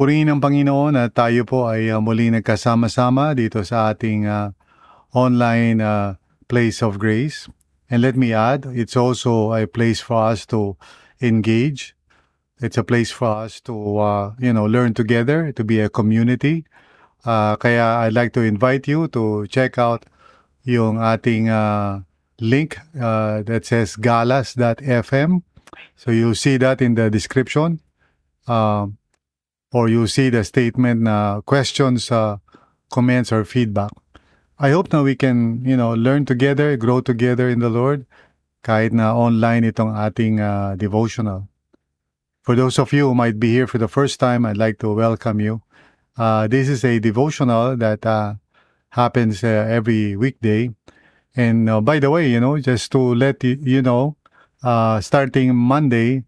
Purihin ng Panginoon at tayo po ay uh, muli nagkasama-sama dito sa ating uh, online uh, place of grace. And let me add, it's also a place for us to engage. It's a place for us to, uh, you know, learn together, to be a community. Uh, kaya I'd like to invite you to check out yung ating uh, link uh, that says galas.fm. So you'll see that in the description. Um, or you see the statement na questions, uh, comments, or feedback. I hope na we can, you know, learn together, grow together in the Lord, kahit na online itong ating uh, devotional. For those of you who might be here for the first time, I'd like to welcome you. Uh, this is a devotional that uh, happens uh, every weekday. And uh, by the way, you know, just to let you, you know, uh, starting Monday,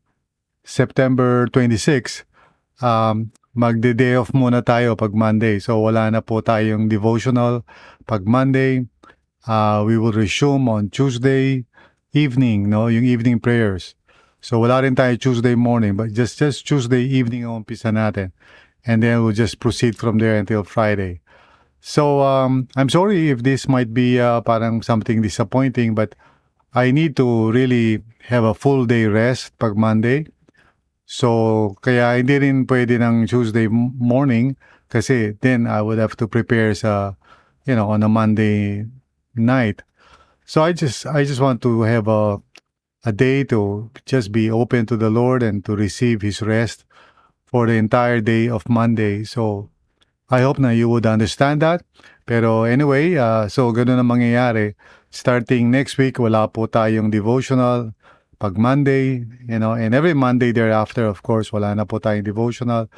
September 26, um, magde-day off muna tayo pag Monday. So wala na po tayong devotional pag Monday. Uh, we will resume on Tuesday evening, no, yung evening prayers. So wala rin tayo Tuesday morning, but just just Tuesday evening ang umpisa natin. And then we'll just proceed from there until Friday. So um, I'm sorry if this might be uh, parang something disappointing, but I need to really have a full day rest pag Monday. So, kaya hindi rin pwede ng Tuesday morning kasi then I would have to prepare sa, you know, on a Monday night. So I just, I just want to have a, a day to just be open to the Lord and to receive His rest for the entire day of Monday. So, I hope na you would understand that. Pero anyway, uh, so ganun ang mangyayari. Starting next week, wala po tayong devotional pag Monday, you know, and every Monday thereafter, of course, wala na po tayong devotional.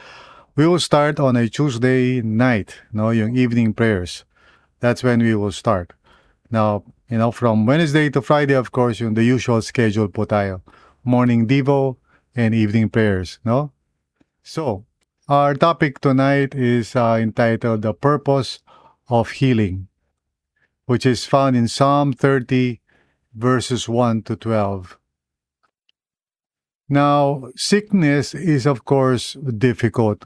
We will start on a Tuesday night, no, yung evening prayers. That's when we will start. Now, you know, from Wednesday to Friday, of course, yung the usual schedule po tayo. Morning Devo and evening prayers, no? So, our topic tonight is uh, entitled The Purpose of Healing, which is found in Psalm 30, verses 1 to 12. Now, sickness is, of course, difficult.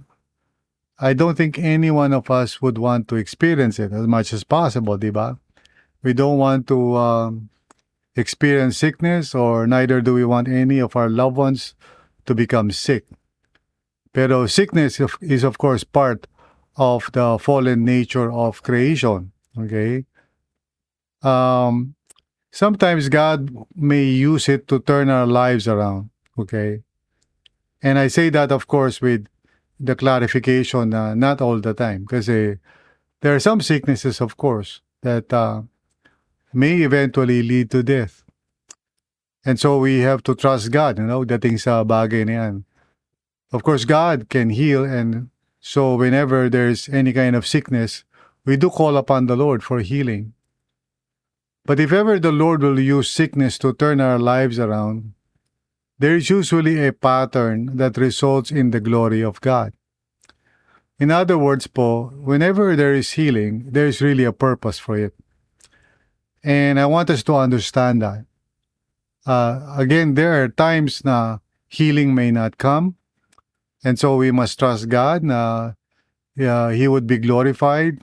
I don't think any one of us would want to experience it as much as possible, diba? We don't want to um, experience sickness, or neither do we want any of our loved ones to become sick. Pero sickness is, of course, part of the fallen nature of creation. Okay? Um, sometimes God may use it to turn our lives around. Okay. And I say that, of course, with the clarification uh, not all the time. Because there are some sicknesses, of course, that uh, may eventually lead to death. And so we have to trust God, you know, dating sa bagay na yan. Of course, God can heal. And so whenever there's any kind of sickness, we do call upon the Lord for healing. But if ever the Lord will use sickness to turn our lives around, there is usually a pattern that results in the glory of God. In other words po, whenever there is healing, there is really a purpose for it. And I want us to understand that. Uh, again, there are times na healing may not come. And so we must trust God na uh, He would be glorified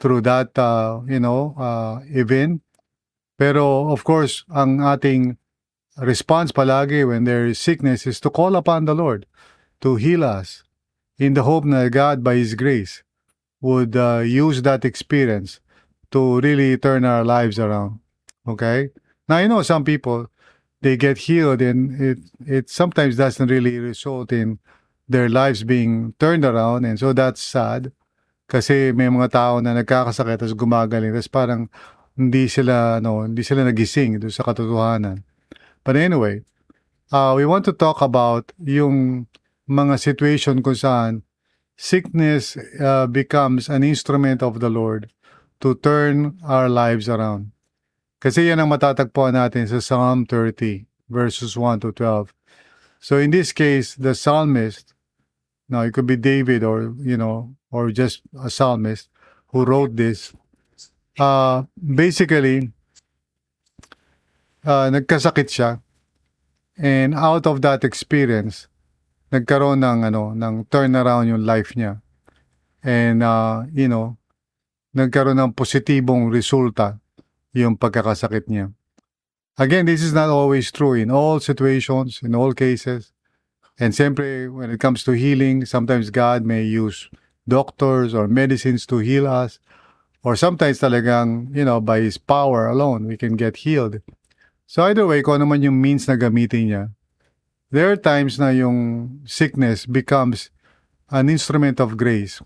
through that, uh, you know, uh, event. Pero of course, ang ating response palagi when there is sickness is to call upon the Lord to heal us in the hope that God, by His grace, would uh, use that experience to really turn our lives around. Okay? Now, you know, some people, they get healed and it, it sometimes doesn't really result in their lives being turned around and so that's sad. Kasi may mga tao na nagkakasakit tapos gumagaling tapos parang hindi sila no, hindi sila nagising doon sa katotohanan. But anyway, uh, we want to talk about yung mga situation kung saan sickness uh, becomes an instrument of the Lord to turn our lives around. Kasi yan ang matatagpuan natin sa Psalm 30 verses 1 to 12. So in this case, the psalmist, now it could be David or, you know, or just a psalmist who wrote this, uh, basically, uh, nagkasakit siya. And out of that experience, nagkaroon ng, ano, ng turnaround yung life niya. And, uh, you know, nagkaroon ng positibong resulta yung pagkakasakit niya. Again, this is not always true in all situations, in all cases. And simply, when it comes to healing, sometimes God may use doctors or medicines to heal us. Or sometimes talagang, you know, by His power alone, we can get healed. So either way, kung ano man yung means na gamitin niya, there are times na yung sickness becomes an instrument of grace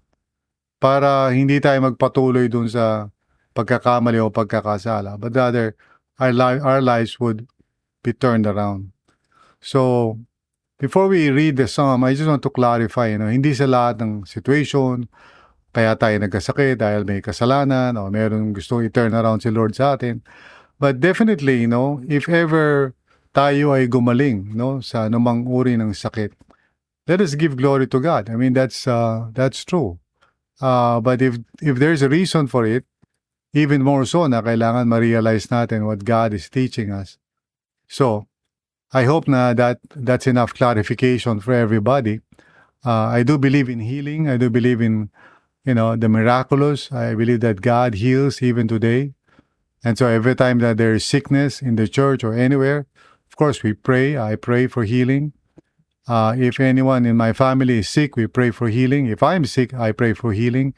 para hindi tayo magpatuloy dun sa pagkakamali o pagkakasala, but rather our, li- our lives would be turned around. So, before we read the psalm, I just want to clarify, you know, hindi sa lahat ng situation, kaya tayo nagkasakit dahil may kasalanan o meron gustong i-turn around si Lord sa atin. But definitely, you know, if ever tayo ay gumaling, no, sa anumang uri ng sakit, let us give glory to God. I mean, that's uh, that's true. Uh, but if if there's a reason for it, even more so na kailangan ma-realize natin what God is teaching us. So, I hope na that that's enough clarification for everybody. Uh, I do believe in healing. I do believe in, you know, the miraculous. I believe that God heals even today. And so every time that there is sickness in the church or anywhere, of course we pray. I pray for healing. Uh, if anyone in my family is sick, we pray for healing. If I'm sick, I pray for healing,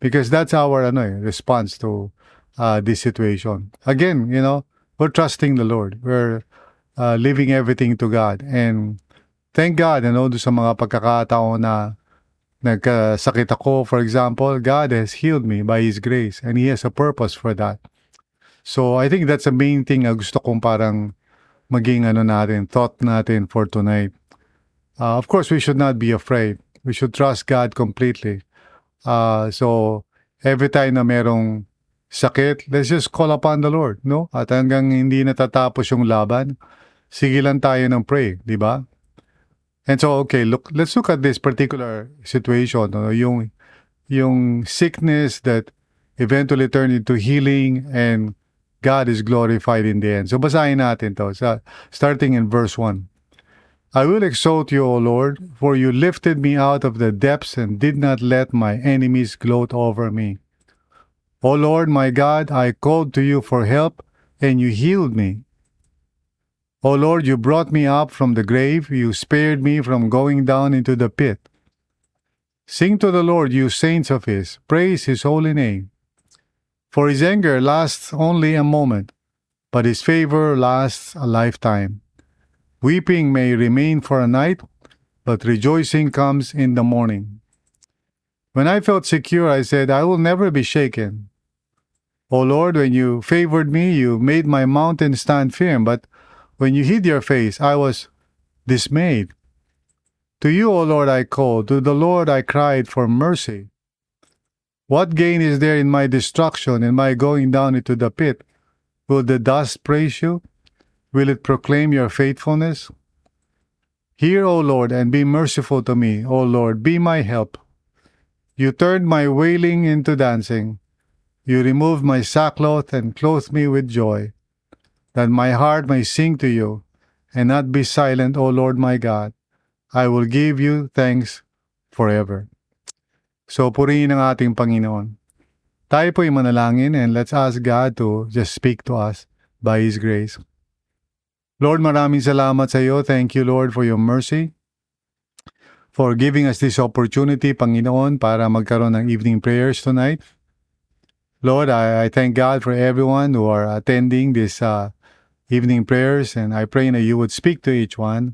because that's our eh, response to uh, this situation. Again, you know, we're trusting the Lord. We're uh, leaving everything to God. And thank God, you know, sa mga pagkakataon na nagkasakit ako, for example, God has healed me by His grace and He has a purpose for that. So I think that's the main thing na gusto kong parang maging ano natin, thought natin for tonight. Uh, of course, we should not be afraid. We should trust God completely. Uh, so every time na merong sakit, let's just call upon the Lord, no? At hanggang hindi natatapos yung laban, sige lang tayo ng pray, di ba? And so, okay, look, let's look at this particular situation, no? yung, yung sickness that eventually turned into healing and God is glorified in the end. So basahin natin to, sa, starting in verse 1. I will exalt you, O Lord, for you lifted me out of the depths and did not let my enemies gloat over me. O Lord my God, I called to you for help, and you healed me. O Lord, you brought me up from the grave, you spared me from going down into the pit. Sing to the Lord, you saints of his, praise his holy name. For his anger lasts only a moment, but his favor lasts a lifetime. Weeping may remain for a night, but rejoicing comes in the morning. When I felt secure, I said, I will never be shaken. O Lord, when you favored me, you made my mountain stand firm, but when you hid your face, I was dismayed. To you, O Lord, I called, to the Lord I cried for mercy. What gain is there in my destruction, in my going down into the pit? Will the dust praise you? Will it proclaim your faithfulness? Hear, O Lord, and be merciful to me. O Lord, be my help. You turned my wailing into dancing. You removed my sackcloth and clothed me with joy, that my heart may sing to you, and not be silent, O Lord my God. I will give you thanks forever. So purihin ang ating Panginoon. Tayo po'y manalangin and let's ask God to just speak to us by His grace. Lord, maraming salamat sa iyo. Thank you, Lord, for your mercy. For giving us this opportunity, Panginoon, para magkaroon ng evening prayers tonight. Lord, I, I thank God for everyone who are attending this uh, evening prayers, and I pray that you would speak to each one.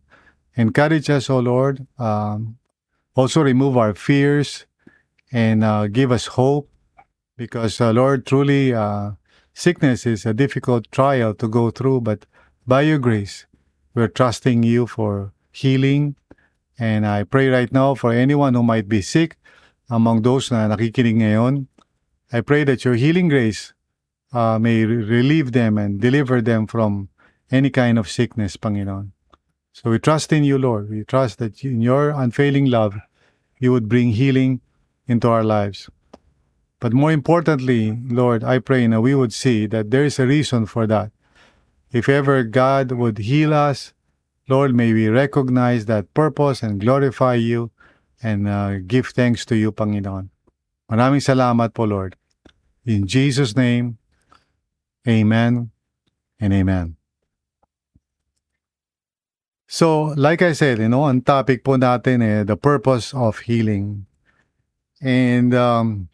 Encourage us, O Lord. Um, also, remove our fears and uh, give us hope, because, uh, Lord, truly, uh, sickness is a difficult trial to go through, but by your grace, we're trusting you for healing. And I pray right now for anyone who might be sick among those na nakikinig ngayon. I pray that your healing grace uh, may re- relieve them and deliver them from any kind of sickness, Panginoon. So we trust in you, Lord. We trust that in your unfailing love, you would bring healing into our lives. But more importantly, Lord, I pray that we would see that there is a reason for that. If ever God would heal us, Lord, may we recognize that purpose and glorify you and uh, give thanks to you, Panginoon. Maraming salamat po, Lord. In Jesus' name, amen and amen. So, like I said, you know, ang topic po natin eh, the purpose of healing. And um,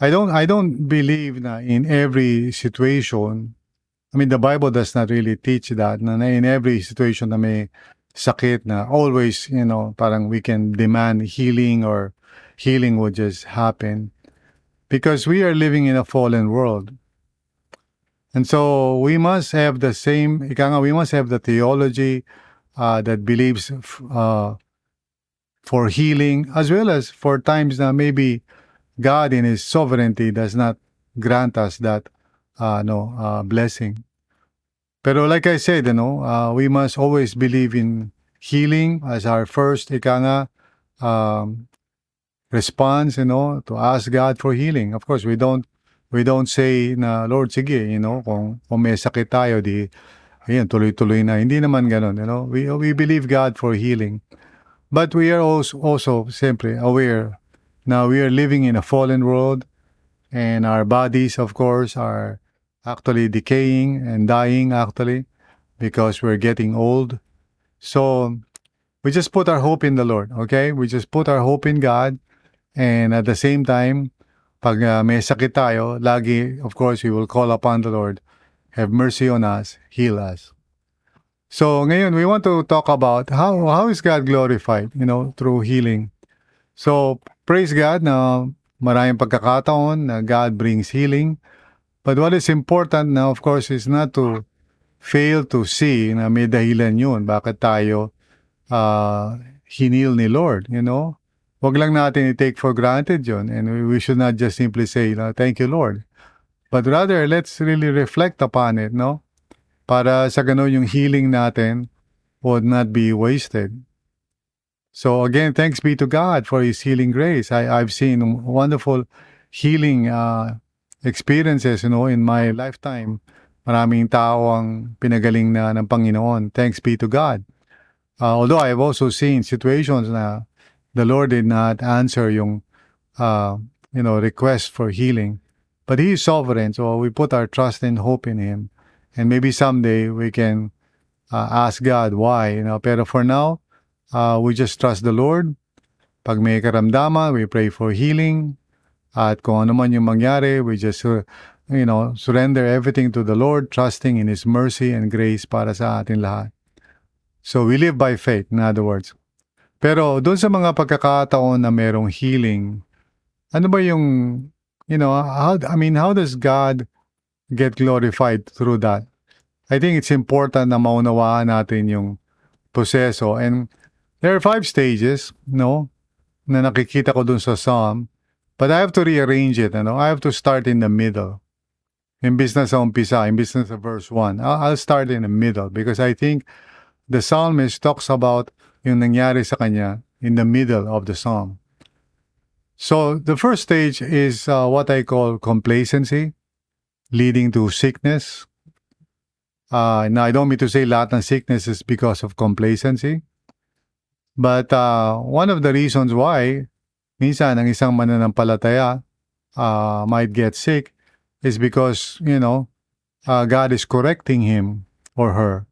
I don't I don't believe na in every situation, I mean the Bible does not really teach that na in every situation na may sakit na always, you know, parang we can demand healing or healing would just happen because we are living in a fallen world. And so we must have the same, we must have the theology uh, that believes uh, for healing as well as for times that maybe God in His sovereignty does not grant us that uh, no uh, blessing. Pero like I said, you know, uh, we must always believe in healing as our first, ika nga, um, response, you know, to ask God for healing. Of course, we don't we don't say na Lord sige, you know, kung, kung may sakit tayo di Ayan, tuloy-tuloy na. Hindi naman ganun, you know. We, we believe God for healing. But we are also, also simply aware now we are living in a fallen world and our bodies, of course, are actually decaying and dying actually because we're getting old. So we just put our hope in the Lord, okay? We just put our hope in God and at the same time, pag uh, may sakit tayo, lagi, of course, we will call upon the Lord have mercy on us, heal us. So ngayon, we want to talk about how, how is God glorified, you know, through healing. So praise God na maraming pagkakataon na God brings healing. But what is important now, of course, is not to fail to see na may dahilan yun. Bakit tayo uh, hinil ni Lord, you know? Huwag lang natin i-take for granted yun. And we, we should not just simply say, thank you, Lord. But rather, let's really reflect upon it, no? Para sa ganun yung healing natin would not be wasted. So again, thanks be to God for His healing grace. I, I've seen wonderful healing uh, experiences, you know, in my lifetime. Maraming tao ang pinagaling na ng Panginoon. Thanks be to God. Uh, although I've also seen situations na the Lord did not answer yung, uh, you know, request for healing. But He is sovereign, so we put our trust and hope in Him. And maybe someday we can uh, ask God why, you know. Pero for now, uh, we just trust the Lord. Pag may karamdaman, we pray for healing. At kung ano man yung mangyari, we just, uh, you know, surrender everything to the Lord, trusting in His mercy and grace para sa atin lahat. So we live by faith, in other words. Pero doon sa mga pagkakataon na merong healing, ano ba yung you know, how, I mean, how does God get glorified through that? I think it's important na maunawaan natin yung proseso. And there are five stages, no, na nakikita ko dun sa Psalm. But I have to rearrange it, know? I have to start in the middle. Imbis na sa umpisa, imbis na sa verse 1. I'll, I'll start in the middle because I think the psalmist talks about yung nangyari sa kanya in the middle of the psalm. So the first stage is uh, what I call complacency, leading to sickness. Uh, now, I don't mean to say lahat ng sickness is because of complacency. But uh, one of the reasons why minsan ang isang mananampalataya uh, might get sick is because, you know, uh, God is correcting him or her.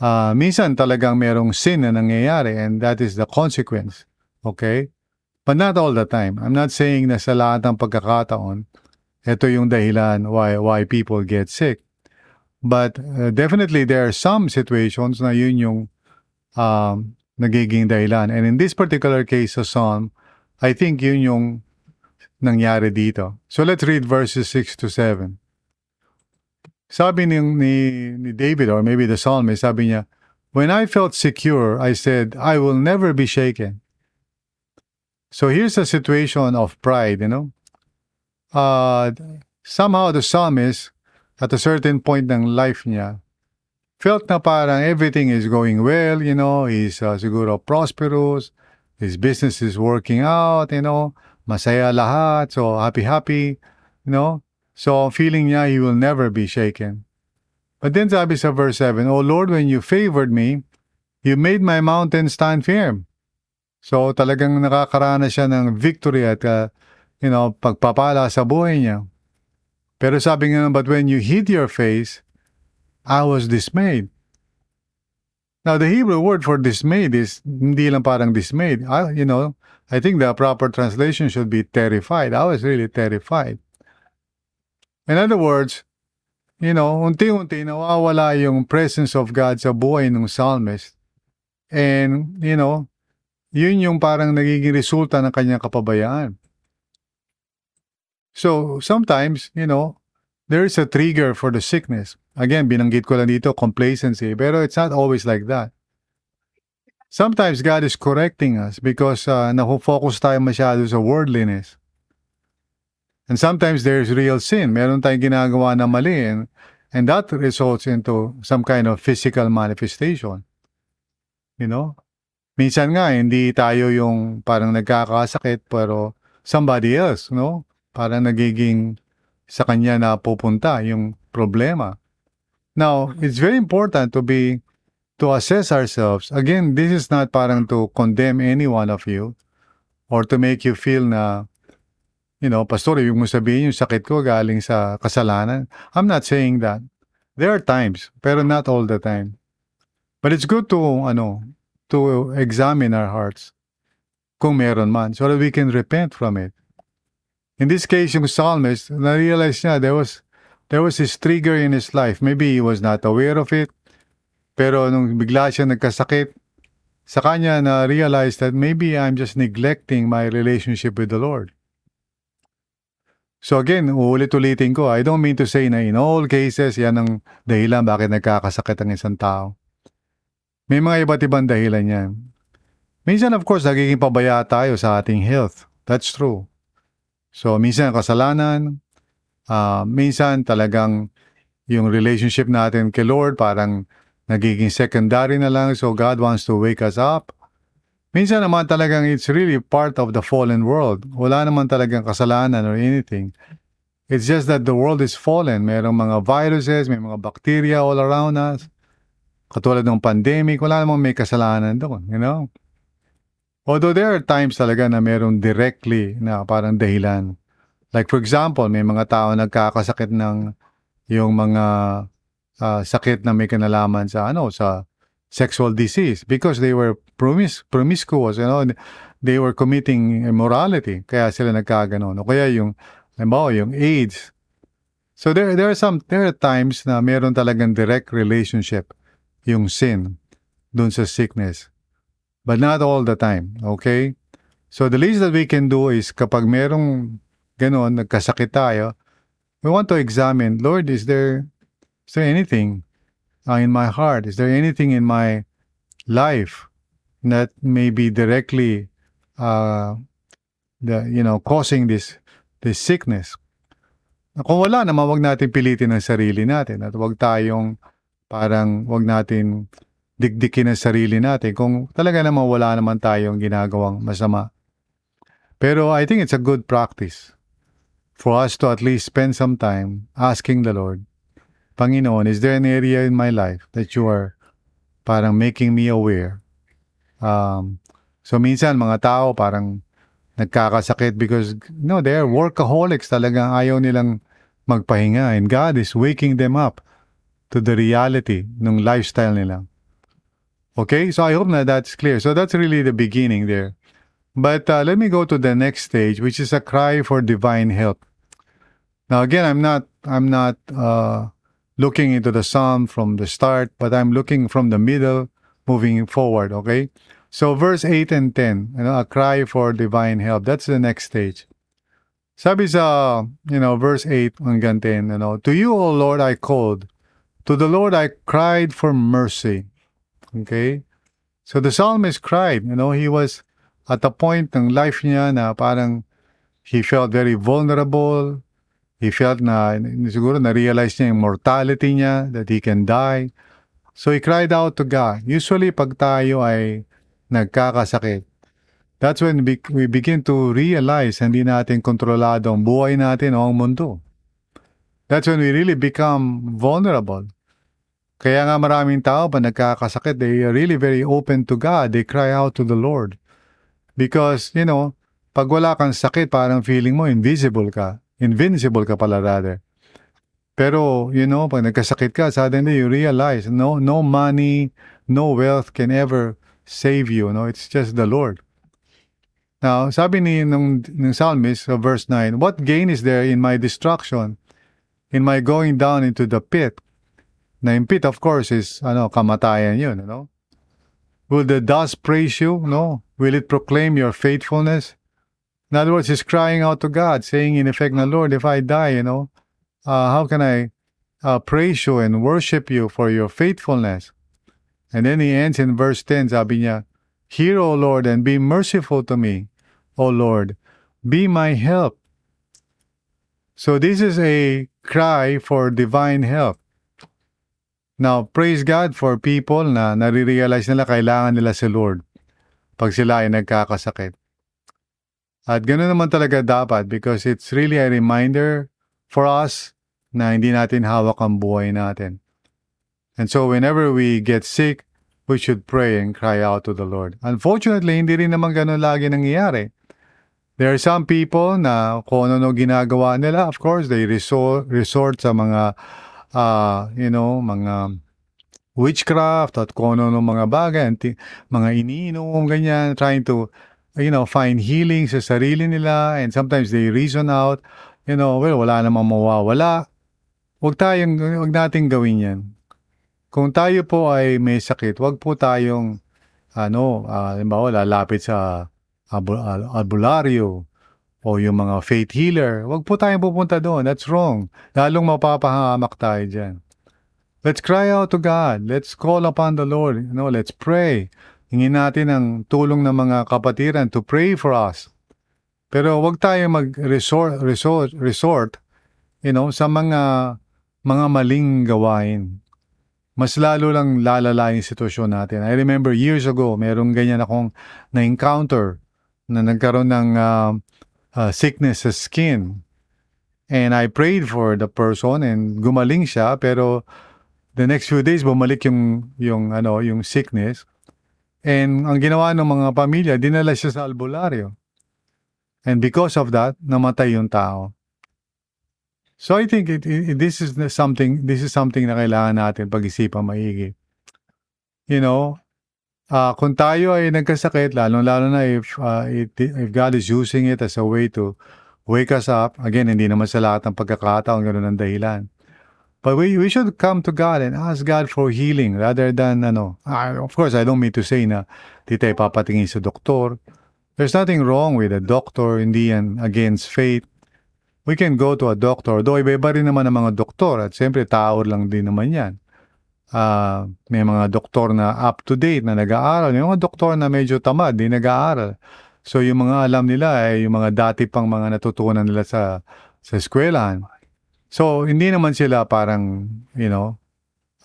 Uh, minsan talagang merong sin na nangyayari and that is the consequence. Okay? But not all the time. I'm not saying na sa lahat ng pagkakataon, ito yung dahilan why, why people get sick. But uh, definitely there are some situations na yun yung um, nagiging dahilan. And in this particular case sa Psalm, I think yun yung nangyari dito. So let's read verses 6 to 7. Sabi ni, ni, ni David or maybe the psalmist, sabi niya, When I felt secure, I said, I will never be shaken. So here's a situation of pride, you know. Uh, somehow the psalmist, at a certain point ng life niya, felt na parang everything is going well, you know, he's uh, siguro prosperous, his business is working out, you know, masaya lahat, so happy-happy, you know. So feeling niya he will never be shaken. But then sabi sa verse 7, O Lord, when you favored me, you made my mountain stand firm. So talagang nakakaranas siya ng victory at uh, you know, pagpapala sa buhay niya. Pero sabi nga, but when you hid your face, I was dismayed. Now, the Hebrew word for dismayed is hindi lang parang dismayed. I, you know, I think the proper translation should be terrified. I was really terrified. In other words, you know, unti-unti nawawala yung presence of God sa buhay ng psalmist. And, you know, yun yung parang nagiging resulta ng kanyang kapabayaan. So, sometimes, you know, there is a trigger for the sickness. Again, binanggit ko lang dito, complacency. Pero it's not always like that. Sometimes God is correcting us because uh, nakufocus tayo masyado sa worldliness. And sometimes there's real sin. Meron tayong ginagawa na mali and, and that results into some kind of physical manifestation. You know? Minsan nga, hindi tayo yung parang nagkakasakit pero somebody else, no? Parang nagiging sa kanya na pupunta yung problema. Now, it's very important to be to assess ourselves. Again, this is not parang to condemn any one of you or to make you feel na you know, pastor, yung mo sabihin yung sakit ko galing sa kasalanan. I'm not saying that. There are times, pero not all the time. But it's good to, ano, to examine our hearts kung meron man so that we can repent from it. In this case, yung psalmist, na-realize niya there was, there was this trigger in his life. Maybe he was not aware of it, pero nung bigla siya nagkasakit, sa kanya na-realize that maybe I'm just neglecting my relationship with the Lord. So again, uulit-ulitin ko, I don't mean to say na in all cases, yan ang dahilan bakit nagkakasakit ang isang tao. May mga iba't ibang dahilan yan. Minsan of course, nagiging pabaya tayo sa ating health. That's true. So minsan kasalanan, uh, minsan talagang yung relationship natin kay Lord parang nagiging secondary na lang so God wants to wake us up. Minsan naman talagang it's really part of the fallen world. Wala naman talagang kasalanan or anything. It's just that the world is fallen. Merong mga viruses, may mga bacteria all around us. Katulad ng pandemic, wala namang may kasalanan doon, you know? Although there are times talaga na merong directly na parang dahilan. Like for example, may mga tao nagkakasakit ng yung mga uh, sakit na may kinalaman sa ano sa sexual disease because they were promis promiscuous, you know, they were committing immorality, kaya sila nagkaganon. O kaya yung, halimbawa, yung AIDS. So there, there are some, there are times na meron talagang direct relationship yung sin dun sa sickness. But not all the time, okay? So the least that we can do is kapag merong ganon, nagkasakit tayo, we want to examine, Lord, is there, is there anything uh, in my heart? Is there anything in my life that may be directly, uh, the you know, causing this this sickness? Kung wala naman, wag natin pilitin ang sarili natin at wag tayong parang wag natin dikdikin ang sarili natin kung talaga naman wala naman tayong ginagawang masama. Pero I think it's a good practice for us to at least spend some time asking the Lord, Panginoon, is there an area in my life that you are parang making me aware? Um, so minsan mga tao parang nagkakasakit because no, they're workaholics talagang ayaw nilang magpahinga and God is waking them up to the reality ng lifestyle nila. Okay, so I hope that that's clear. So that's really the beginning there. But uh, let me go to the next stage, which is a cry for divine help. Now again, I'm not I'm not uh, looking into the psalm from the start, but I'm looking from the middle, moving forward, okay? So verse 8 and 10, you know, a cry for divine help. That's the next stage. Sabi sa, you know, verse 8 hanggang 10, you know, To you, O Lord, I called. To the Lord I cried for mercy. Okay? So the psalmist cried, you know, he was at a point ng life niya na parang he felt very vulnerable. He felt na, siguro na-realize niya yung mortality niya, that he can die. So he cried out to God. Usually pag tayo ay nagkakasakit, that's when we, begin to realize hindi natin kontrolado ang buhay natin o ang mundo. That's when we really become vulnerable. Kaya nga maraming tao pa nagkakasakit, they are really very open to God. They cry out to the Lord. Because, you know, pag wala kang sakit, parang feeling mo invisible ka. Invincible ka pala rather. Pero, you know, pag nagkasakit ka, suddenly you realize no no money, no wealth can ever save you. No, it's just the Lord. Now, sabi ni ng, ng psalmist, verse 9, What gain is there in my destruction, in my going down into the pit? Na yung pit, of course, is ano, kamatayan yun, no? Will the dust praise you? No. Will it proclaim your faithfulness? In other words, he's crying out to God, saying in effect, na Lord, if I die, you know, uh, how can I uh, praise you and worship you for your faithfulness? And then he ends in verse 10, sabi niya, Hear, O Lord, and be merciful to me. O Lord, be my help. So this is a cry for divine help. Now, praise God for people na nare-realize nila kailangan nila si Lord pag sila ay nagkakasakit. At ganoon naman talaga dapat because it's really a reminder for us na hindi natin hawak ang buhay natin. And so whenever we get sick, we should pray and cry out to the Lord. Unfortunately, hindi rin naman ganun lagi nangyayari. There are some people na kung ano ginagawa nila, of course, they resort, resort sa mga, uh, you know, mga witchcraft at kung ano mga bagay, mga iniinom, ganyan, trying to, you know, find healing sa sarili nila and sometimes they reason out, you know, well, wala namang mawawala. Huwag tayong, huwag nating gawin yan. Kung tayo po ay may sakit, huwag po tayong, ano, uh, halimbawa, lalapit sa albularyo o yung mga faith healer. Huwag po tayong pupunta doon. That's wrong. Lalong mapapahamak tayo dyan. Let's cry out to God. Let's call upon the Lord. You know, let's pray. Hingin natin ang tulong ng mga kapatiran to pray for us. Pero wag tayo mag-resort resort, resort you know, sa mga mga maling gawain. Mas lalo lang lalala yung sitwasyon natin. I remember years ago, merong ganyan akong na-encounter na nagkaroon ng uh, uh, sickness sa skin. And I prayed for the person and gumaling siya pero the next few days bumalik yung yung ano yung sickness. And ang ginawa ng mga pamilya dinala siya sa albularyo. And because of that namatay yung tao. So i think it, it, this is something this is something na kailangan natin pag-isipan maigi. You know uh, kung tayo ay nagkasakit lalo lalo na if uh, it, if God is using it as a way to wake us up again hindi naman sa lahat ng pagkakataon ganun ang dahilan But we, we should come to God and ask God for healing rather than, ano, I, of course, I don't mean to say na di tayo papatingin sa doktor. There's nothing wrong with a doctor, hindi yan against faith. We can go to a doctor, though iba-iba rin naman ang mga doktor at siyempre tao lang din naman yan. Uh, may mga doktor na up-to-date na nag-aaral. May mga doktor na medyo tamad, di nag-aaral. So yung mga alam nila ay yung mga dati pang mga natutunan nila sa sa eskwelahan. So, hindi naman sila parang, you know,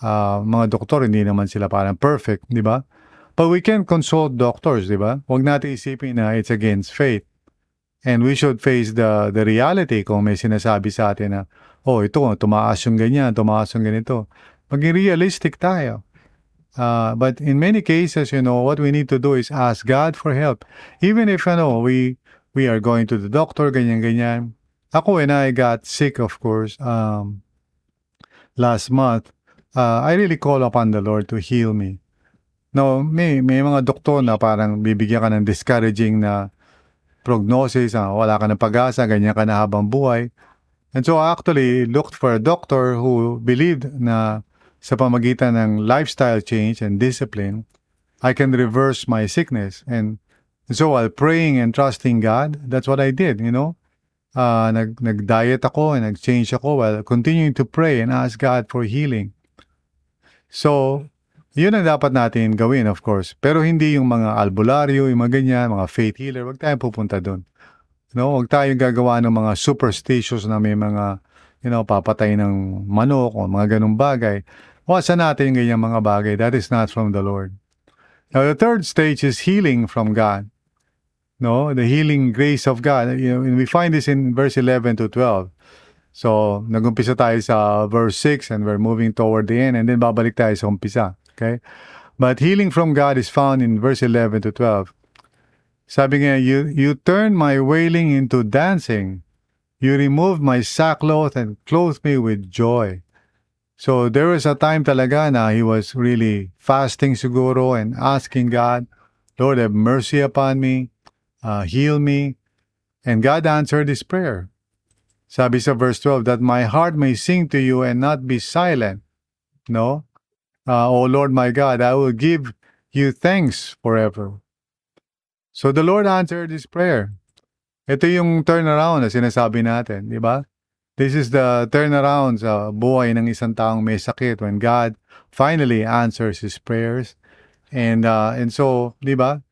uh, mga doktor, hindi naman sila parang perfect, di ba? But we can consult doctors, di ba? Huwag natin isipin na it's against faith. And we should face the the reality kung may sinasabi sa atin na, oh, ito, tumaas yung ganyan, tumaas yung ganito. Maging realistic tayo. Uh, but in many cases, you know, what we need to do is ask God for help. Even if, you know, we, we are going to the doctor, ganyan-ganyan, Ako, when I got sick, of course, um, last month, uh, I really call upon the Lord to heal me. No, may, may mga doktor na parang bibigyan ka ng discouraging na prognosis, ah, wala ka ng pag-asa, ganyan ka na habang buhay. And so I actually looked for a doctor who believed na sa pamagitan ng lifestyle change and discipline, I can reverse my sickness. And so while praying and trusting God, that's what I did, you know. uh, nag, nag-diet ako and nag-change ako while continuing to pray and ask God for healing. So, yun ang dapat natin gawin, of course. Pero hindi yung mga albularyo, yung mga ganyan, mga faith healer, wag tayong pupunta doon. No, wag tayong gagawa ng mga superstitious na may mga, you know, papatay ng manok o mga ganung bagay. Wasan natin yung ganyang mga bagay. That is not from the Lord. Now, the third stage is healing from God. No, the healing grace of God. You know, and we find this in verse 11 to 12. So, nagumpisa tayo sa verse 6 and we're moving toward the end and then babalik tayo sa umpisa. Okay? But healing from God is found in verse 11 to 12. Sabi nga, you, you turn my wailing into dancing. You removed my sackcloth and clothed me with joy. So there was a time talaga na he was really fasting siguro and asking God, Lord, have mercy upon me, uh, heal me. And God answered his prayer. Sabi sa verse 12, that my heart may sing to you and not be silent. No? Uh, o Lord my God, I will give you thanks forever. So the Lord answered his prayer. Ito yung turnaround na sinasabi natin, di ba? This is the turnaround sa buhay ng isang taong may sakit when God finally answers his prayers. And uh, and so, di ba?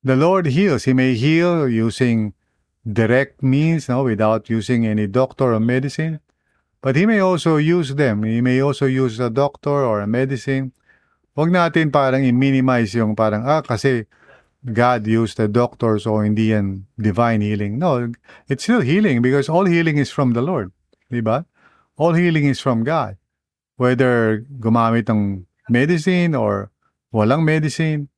The Lord heals. He may heal using direct means, no, without using any doctor or medicine. But he may also use them. He may also use a doctor or a medicine. Huwag natin parang i-minimize yung parang, ah, kasi God used a doctor so hindi yan divine healing. No, it's still healing because all healing is from the Lord. Di? All healing is from God. Whether gumamit ng medicine or walang medicine,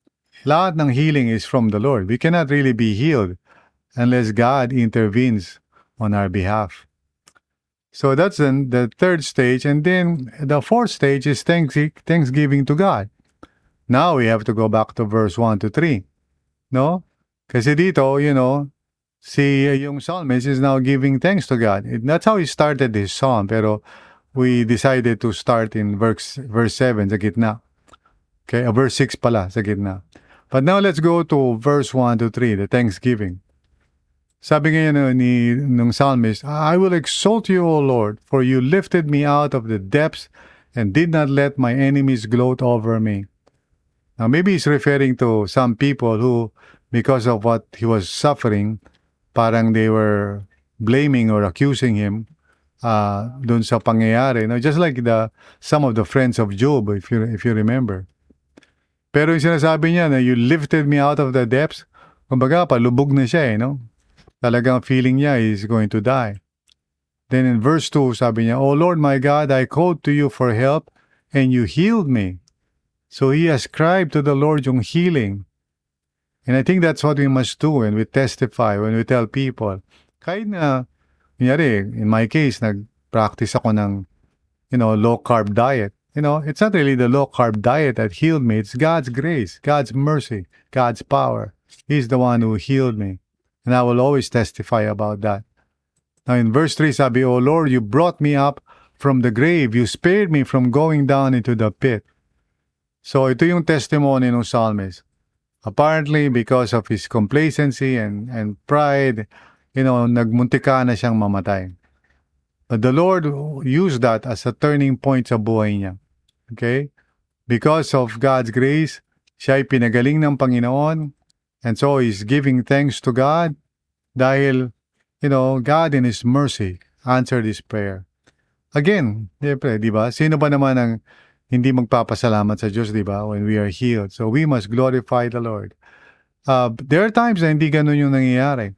lahat ng healing is from the Lord. We cannot really be healed unless God intervenes on our behalf. So that's then the third stage. And then the fourth stage is thanks, thanksgiving to God. Now we have to go back to verse 1 to 3. No? Kasi dito, you know, si yung psalmist is now giving thanks to God. That's how he started his psalm, pero we decided to start in verse, verse 7 sa gitna. Okay, uh, verse 6 pala sa gitna. But now let's go to verse 1 to 3, the thanksgiving. Sabi ngayon ni ng psalmist, I will exalt you, O Lord, for you lifted me out of the depths and did not let my enemies gloat over me. Now maybe he's referring to some people who, because of what he was suffering, parang they were blaming or accusing him uh, dun sa pangyayari. No? Just like the some of the friends of Job, if you, if you remember. Pero yung sinasabi niya na you lifted me out of the depths, kumbaga palubog na siya eh, no? Talagang feeling niya is going to die. Then in verse 2, sabi niya, O Lord my God, I called to you for help and you healed me. So he ascribed to the Lord yung healing. And I think that's what we must do when we testify, when we tell people. Kahit na, kunyari, in my case, nag-practice ako ng, you know, low-carb diet. You know, it's not really the low-carb diet that healed me. It's God's grace, God's mercy, God's power. He's the one who healed me. And I will always testify about that. Now in verse 3, sabi, O Lord, you brought me up from the grave. You spared me from going down into the pit. So ito yung testimony ng psalmist. Apparently, because of his complacency and, and pride, you know, nagmuntika na siyang mamatay. But the Lord used that as a turning point sa buhay niya. Okay? Because of God's grace, siya ay pinagaling ng Panginoon. And so he's giving thanks to God dahil, you know, God in His mercy answered his prayer. Again, siyempre, di ba? Sino ba naman ang hindi magpapasalamat sa Diyos, di ba? When we are healed. So we must glorify the Lord. Uh, there are times na hindi ganun yung nangyayari.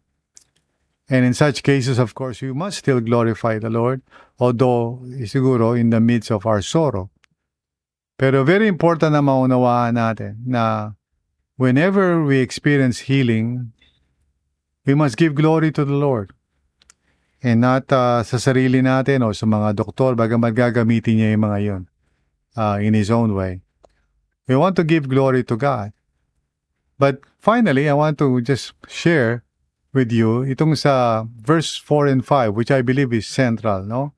And in such cases, of course, you must still glorify the Lord, although siguro in the midst of our sorrow. Pero very important na maunawaan natin na whenever we experience healing, we must give glory to the Lord. And not uh, sa sarili natin o sa mga doktor, bagamat gagamitin niya yung mga yon uh, in His own way. We want to give glory to God. But finally, I want to just share with you itong sa verse 4 and 5, which I believe is central, no?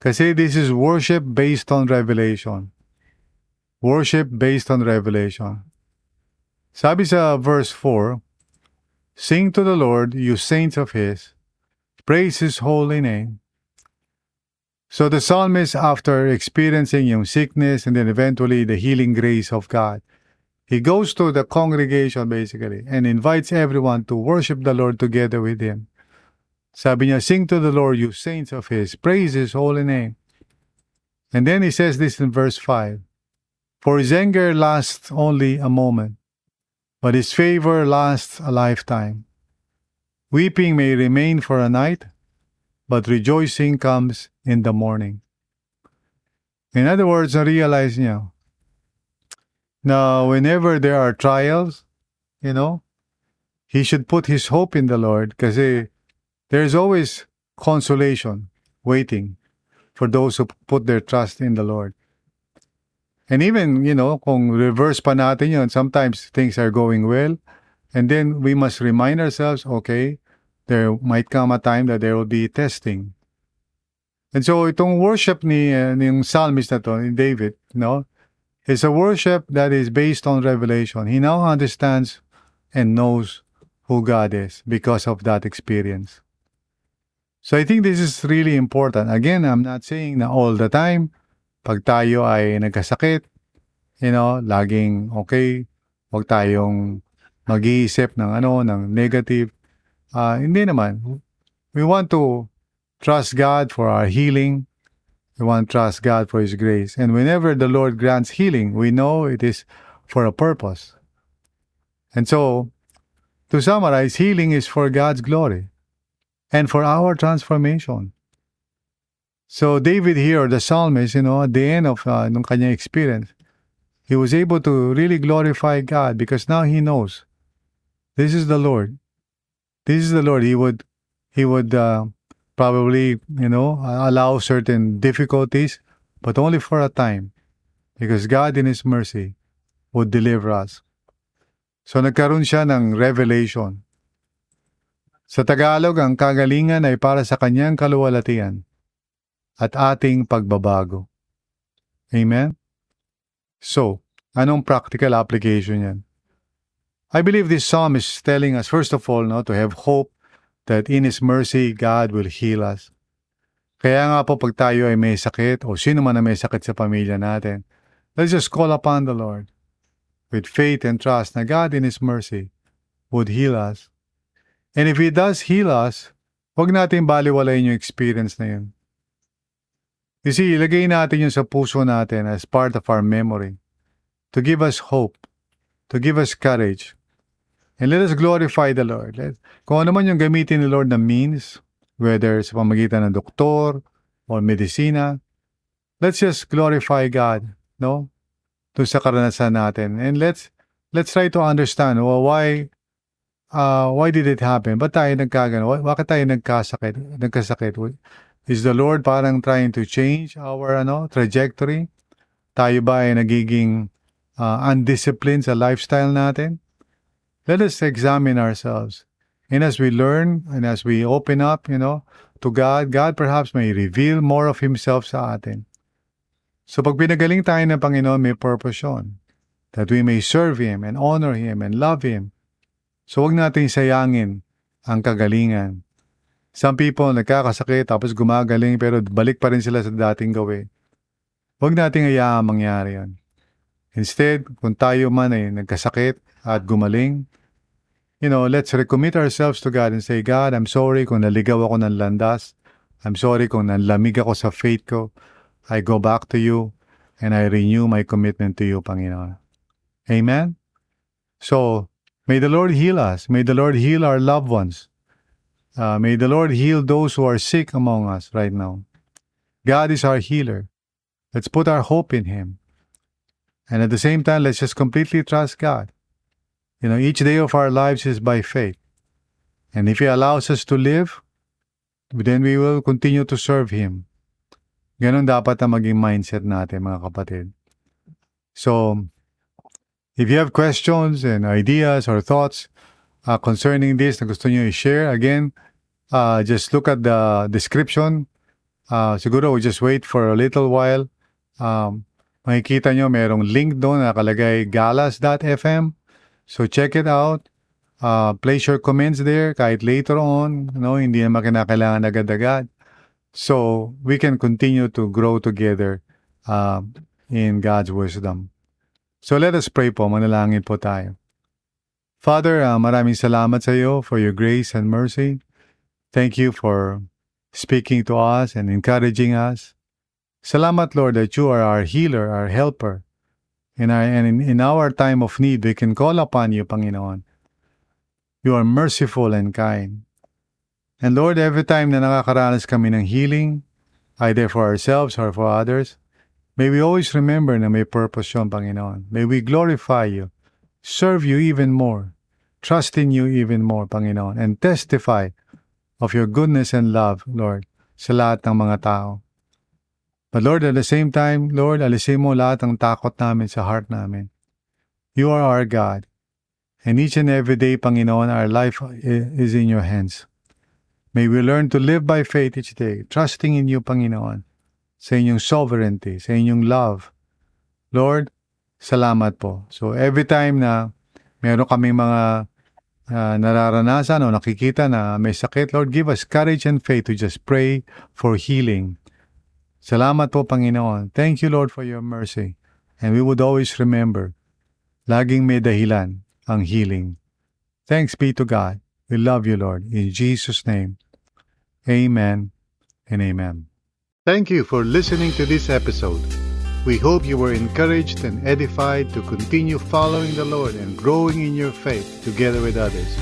Kasi this is worship based on revelation. Worship based on revelation. Sabi sa verse 4, Sing to the Lord, you saints of His. Praise His holy name. So the psalmist, after experiencing yung sickness and then eventually the healing grace of God, he goes to the congregation basically and invites everyone to worship the Lord together with him. Sabi niya, sing to the Lord, you saints of His, praise His holy name. And then he says this in verse 5 For His anger lasts only a moment, but His favor lasts a lifetime. Weeping may remain for a night, but rejoicing comes in the morning. In other words, na-realize niya na whenever there are trials, you know, he should put his hope in the Lord because there's always consolation waiting for those who put their trust in the Lord. And even, you know, kung reverse pa natin yun, sometimes things are going well, and then we must remind ourselves, okay, there might come a time that there will be testing. And so itong worship ni uh, yung psalmist na to, ni David, no, is a worship that is based on revelation. He now understands and knows who God is because of that experience. So I think this is really important. Again, I'm not saying na all the time, pag tayo ay nagkasakit, you know, laging okay, huwag tayong mag-iisip ng ano, ng negative. Uh, hindi naman. We want to trust God for our healing. We want to trust God for His grace. And whenever the Lord grants healing, we know it is for a purpose. And so, to summarize, healing is for God's glory and for our transformation. So David here, the psalmist, you know, at the end of uh, nung experience, he was able to really glorify God because now he knows this is the Lord. This is the Lord. He would, he would uh, probably, you know, allow certain difficulties, but only for a time, because God in His mercy would deliver us. So nagkaroon siya ng revelation Sa Tagalog, ang kagalingan ay para sa kanyang kaluwalhatian at ating pagbabago. Amen? So, anong practical application yan? I believe this psalm is telling us, first of all, no, to have hope that in His mercy, God will heal us. Kaya nga po pag tayo ay may sakit o sino man na may sakit sa pamilya natin, let's just call upon the Lord with faith and trust na God in His mercy would heal us And if He does heal us, huwag natin baliwalayin yung experience na yun. You see, ilagay natin yun sa puso natin as part of our memory to give us hope, to give us courage. And let us glorify the Lord. Let, kung ano man yung gamitin ni Lord na means, whether sa pamagitan ng doktor or medisina, let's just glorify God, no? Doon sa karanasan natin. And let's let's try to understand well, why uh, why did it happen? Ba't tayo nagkagano? Bakit tayo nagkasakit? Nagkasakit? Is the Lord parang trying to change our ano, trajectory? Tayo ba ay nagiging uh, undisciplined sa lifestyle natin? Let us examine ourselves. And as we learn and as we open up, you know, to God, God perhaps may reveal more of Himself sa atin. So pag pinagaling tayo ng Panginoon, may purpose yun. That we may serve Him and honor Him and love Him So huwag natin sayangin ang kagalingan. Some people nagkakasakit tapos gumagaling pero balik pa rin sila sa dating gawin. Huwag nating hayaan mangyari yan. Instead, kung tayo man ay nagkasakit at gumaling, you know, let's recommit ourselves to God and say, God, I'm sorry kung naligaw ako ng landas. I'm sorry kung nanlamig ako sa faith ko. I go back to you and I renew my commitment to you, Panginoon. Amen? So, May the Lord heal us. May the Lord heal our loved ones. Uh, may the Lord heal those who are sick among us right now. God is our healer. Let's put our hope in Him. And at the same time, let's just completely trust God. You know, each day of our lives is by faith. And if He allows us to live, then we will continue to serve Him. Ganon dapat ang maging mindset natin, mga kapatid. So, If you have questions and ideas or thoughts uh, concerning this na gusto nyo i-share, again, uh, just look at the description. Uh, siguro we just wait for a little while. Um, makikita nyo merong link doon na nakalagay galas.fm. So check it out. uh, place your comments there kahit later on, no, hindi naman kinakailangan agad-agad. So, we can continue to grow together uh, in God's wisdom. So, let us pray po. Manalangin po tayo. Father, uh, maraming salamat sa iyo for your grace and mercy. Thank you for speaking to us and encouraging us. Salamat, Lord, that you are our healer, our helper. And, our, and in, in our time of need, we can call upon you, Panginoon. You are merciful and kind. And Lord, every time na nakakaranas kami ng healing, either for ourselves or for others, may we always remember na may purpose yun, Panginoon. May we glorify you, serve you even more, trust in you even more, Panginoon, and testify of your goodness and love, Lord, sa lahat ng mga tao. But Lord, at the same time, Lord, alisin mo lahat ng takot namin sa heart namin. You are our God. And each and every day, Panginoon, our life is in your hands. May we learn to live by faith each day, trusting in you, Panginoon, sa inyong sovereignty, sa inyong love. Lord, salamat po. So every time na meron kaming mga uh, nararanasan o nakikita na may sakit, Lord, give us courage and faith to just pray for healing Salamat po, Panginoon. Thank you, Lord, for your mercy. And we would always remember, laging may dahilan ang healing. Thanks be to God. We love you, Lord. In Jesus' name, amen and amen. Thank you for listening to this episode. We hope you were encouraged and edified to continue following the Lord and growing in your faith together with others.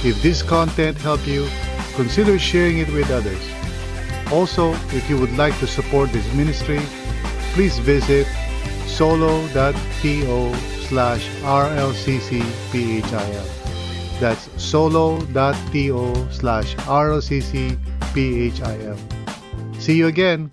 If this content helped you, consider sharing it with others. Also, if you would like to support this ministry, please visit solo.to slash rlccphil. That's solo.to slash rlccphil. See you again.